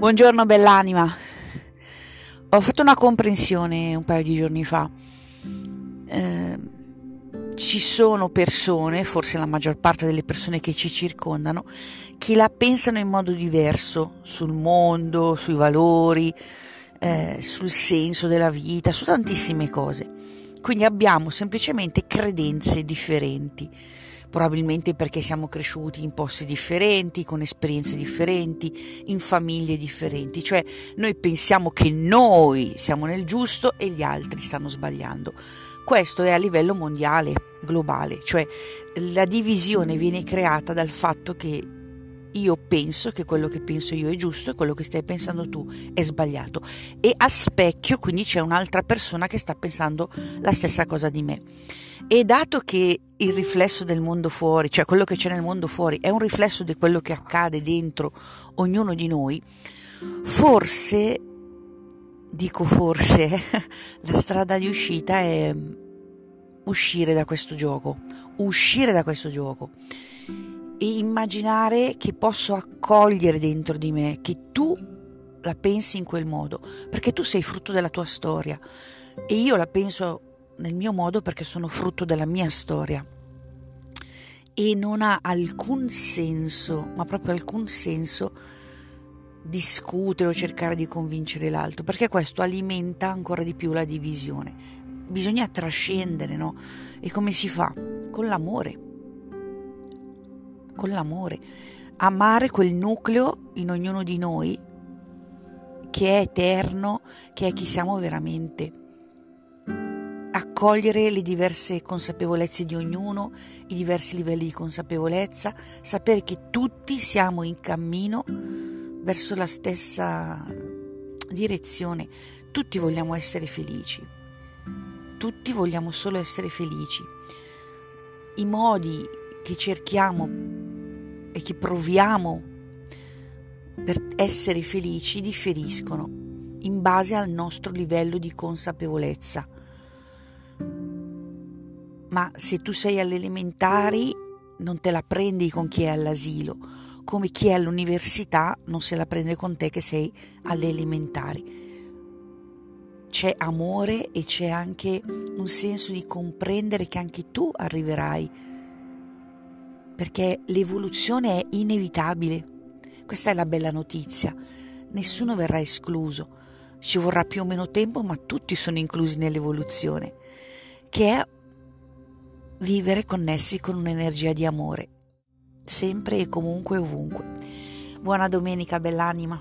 Buongiorno bell'anima. Ho fatto una comprensione un paio di giorni fa. Eh, ci sono persone, forse la maggior parte delle persone che ci circondano, che la pensano in modo diverso sul mondo, sui valori, eh, sul senso della vita, su tantissime cose. Quindi abbiamo semplicemente credenze differenti probabilmente perché siamo cresciuti in posti differenti, con esperienze differenti, in famiglie differenti, cioè noi pensiamo che noi siamo nel giusto e gli altri stanno sbagliando. Questo è a livello mondiale, globale, cioè la divisione viene creata dal fatto che io penso che quello che penso io è giusto e quello che stai pensando tu è sbagliato e a specchio quindi c'è un'altra persona che sta pensando la stessa cosa di me. E dato che il riflesso del mondo fuori, cioè quello che c'è nel mondo fuori, è un riflesso di quello che accade dentro ognuno di noi, forse, dico forse, la strada di uscita è uscire da questo gioco, uscire da questo gioco e immaginare che posso accogliere dentro di me che tu la pensi in quel modo, perché tu sei frutto della tua storia e io la penso nel mio modo perché sono frutto della mia storia. E non ha alcun senso, ma proprio alcun senso, discutere o cercare di convincere l'altro, perché questo alimenta ancora di più la divisione. Bisogna trascendere, no? E come si fa? Con l'amore. Con l'amore. Amare quel nucleo in ognuno di noi che è eterno, che è chi siamo veramente accogliere le diverse consapevolezze di ognuno, i diversi livelli di consapevolezza, sapere che tutti siamo in cammino verso la stessa direzione, tutti vogliamo essere felici, tutti vogliamo solo essere felici. I modi che cerchiamo e che proviamo per essere felici differiscono in base al nostro livello di consapevolezza ma se tu sei alle elementari non te la prendi con chi è all'asilo, come chi è all'università non se la prende con te che sei alle elementari. C'è amore e c'è anche un senso di comprendere che anche tu arriverai, perché l'evoluzione è inevitabile. Questa è la bella notizia. Nessuno verrà escluso. Ci vorrà più o meno tempo, ma tutti sono inclusi nell'evoluzione, che è vivere connessi con un'energia di amore, sempre e comunque ovunque. Buona domenica, bell'anima.